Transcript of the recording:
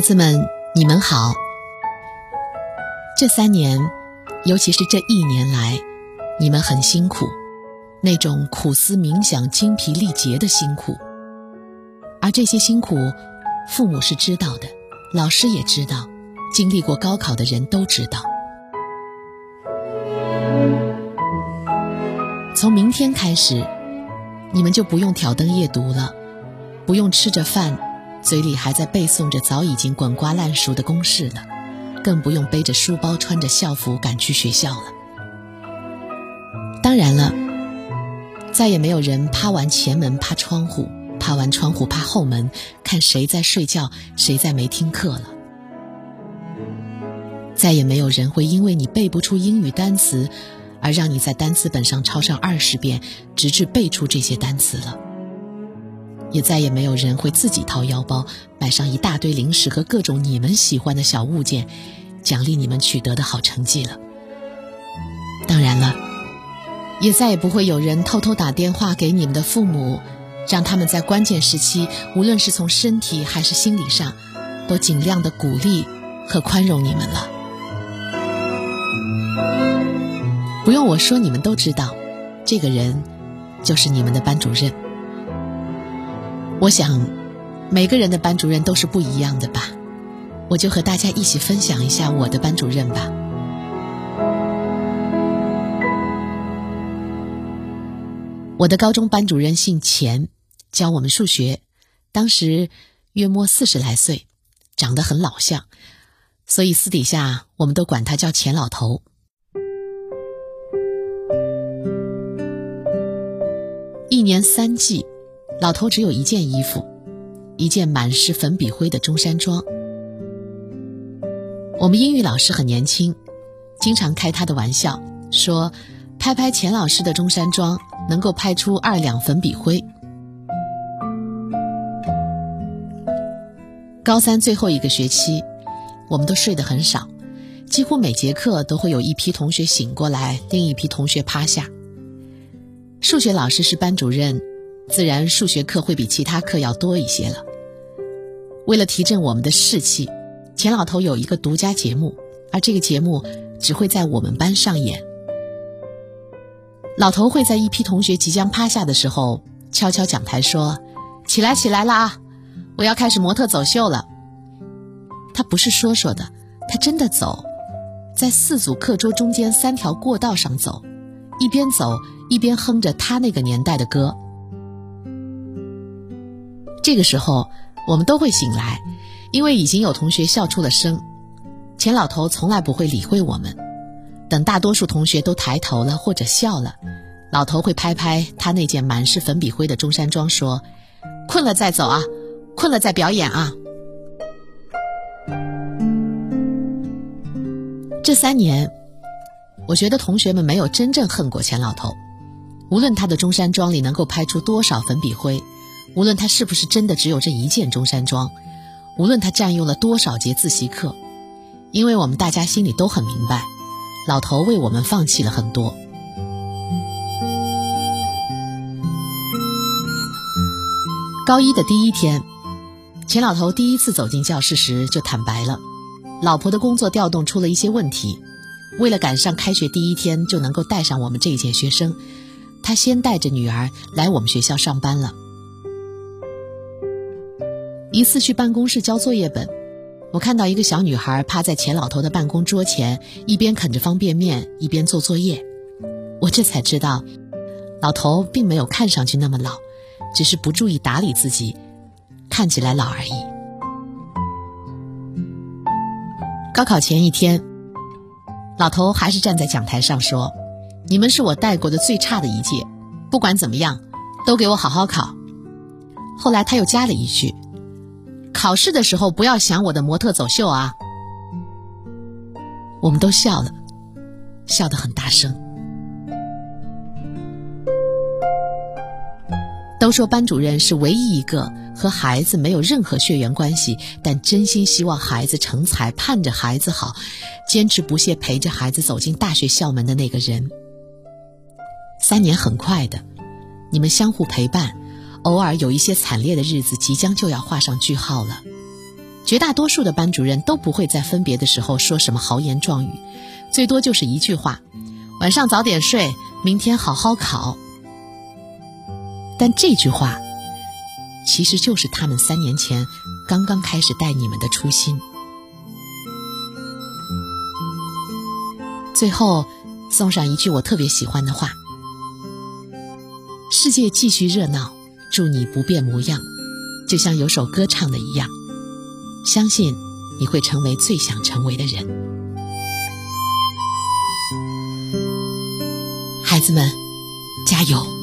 孩子们，你们好。这三年，尤其是这一年来，你们很辛苦，那种苦思冥想、精疲力竭的辛苦。而这些辛苦，父母是知道的，老师也知道，经历过高考的人都知道。从明天开始，你们就不用挑灯夜读了，不用吃着饭，嘴里还在背诵着早已经滚瓜烂熟的公式了，更不用背着书包、穿着校服赶去学校了。当然了，再也没有人趴完前门趴窗户，趴完窗户趴后门，看谁在睡觉，谁在没听课了。再也没有人会因为你背不出英语单词。而让你在单词本上抄上二十遍，直至背出这些单词了。也再也没有人会自己掏腰包，买上一大堆零食和各种你们喜欢的小物件，奖励你们取得的好成绩了。当然了，也再也不会有人偷偷打电话给你们的父母，让他们在关键时期，无论是从身体还是心理上，都尽量的鼓励和宽容你们了。不用我说，你们都知道，这个人就是你们的班主任。我想，每个人的班主任都是不一样的吧。我就和大家一起分享一下我的班主任吧。我的高中班主任姓钱，教我们数学，当时约莫四十来岁，长得很老相，所以私底下我们都管他叫钱老头。一年三季，老头只有一件衣服，一件满是粉笔灰的中山装。我们英语老师很年轻，经常开他的玩笑，说拍拍钱老师的中山装，能够拍出二两粉笔灰。高三最后一个学期，我们都睡得很少，几乎每节课都会有一批同学醒过来，另一批同学趴下。数学老师是班主任，自然数学课会比其他课要多一些了。为了提振我们的士气，钱老头有一个独家节目，而这个节目只会在我们班上演。老头会在一批同学即将趴下的时候，敲敲讲台说：“起来，起来了啊！我要开始模特走秀了。”他不是说说的，他真的走，在四组课桌中间三条过道上走，一边走。一边哼着他那个年代的歌，这个时候我们都会醒来，因为已经有同学笑出了声。钱老头从来不会理会我们，等大多数同学都抬头了或者笑了，老头会拍拍他那件满是粉笔灰的中山装，说：“困了再走啊，困了再表演啊。”这三年，我觉得同学们没有真正恨过钱老头。无论他的中山装里能够拍出多少粉笔灰，无论他是不是真的只有这一件中山装，无论他占用了多少节自习课，因为我们大家心里都很明白，老头为我们放弃了很多。高一的第一天，钱老头第一次走进教室时就坦白了，老婆的工作调动出了一些问题，为了赶上开学第一天就能够带上我们这一届学生。他先带着女儿来我们学校上班了。一次去办公室交作业本，我看到一个小女孩趴在钱老头的办公桌前，一边啃着方便面，一边做作业。我这才知道，老头并没有看上去那么老，只是不注意打理自己，看起来老而已。高考前一天，老头还是站在讲台上说。你们是我带过的最差的一届，不管怎么样，都给我好好考。后来他又加了一句：“考试的时候不要想我的模特走秀啊。”我们都笑了，笑得很大声。都说班主任是唯一一个和孩子没有任何血缘关系，但真心希望孩子成才、盼着孩子好、坚持不懈陪着孩子走进大学校门的那个人。三年很快的，你们相互陪伴，偶尔有一些惨烈的日子即将就要画上句号了。绝大多数的班主任都不会在分别的时候说什么豪言壮语，最多就是一句话：“晚上早点睡，明天好好考。”但这句话，其实就是他们三年前刚刚开始带你们的初心。最后，送上一句我特别喜欢的话：“世界继续热闹，祝你不变模样，就像有首歌唱的一样，相信你会成为最想成为的人。”孩子们，加油！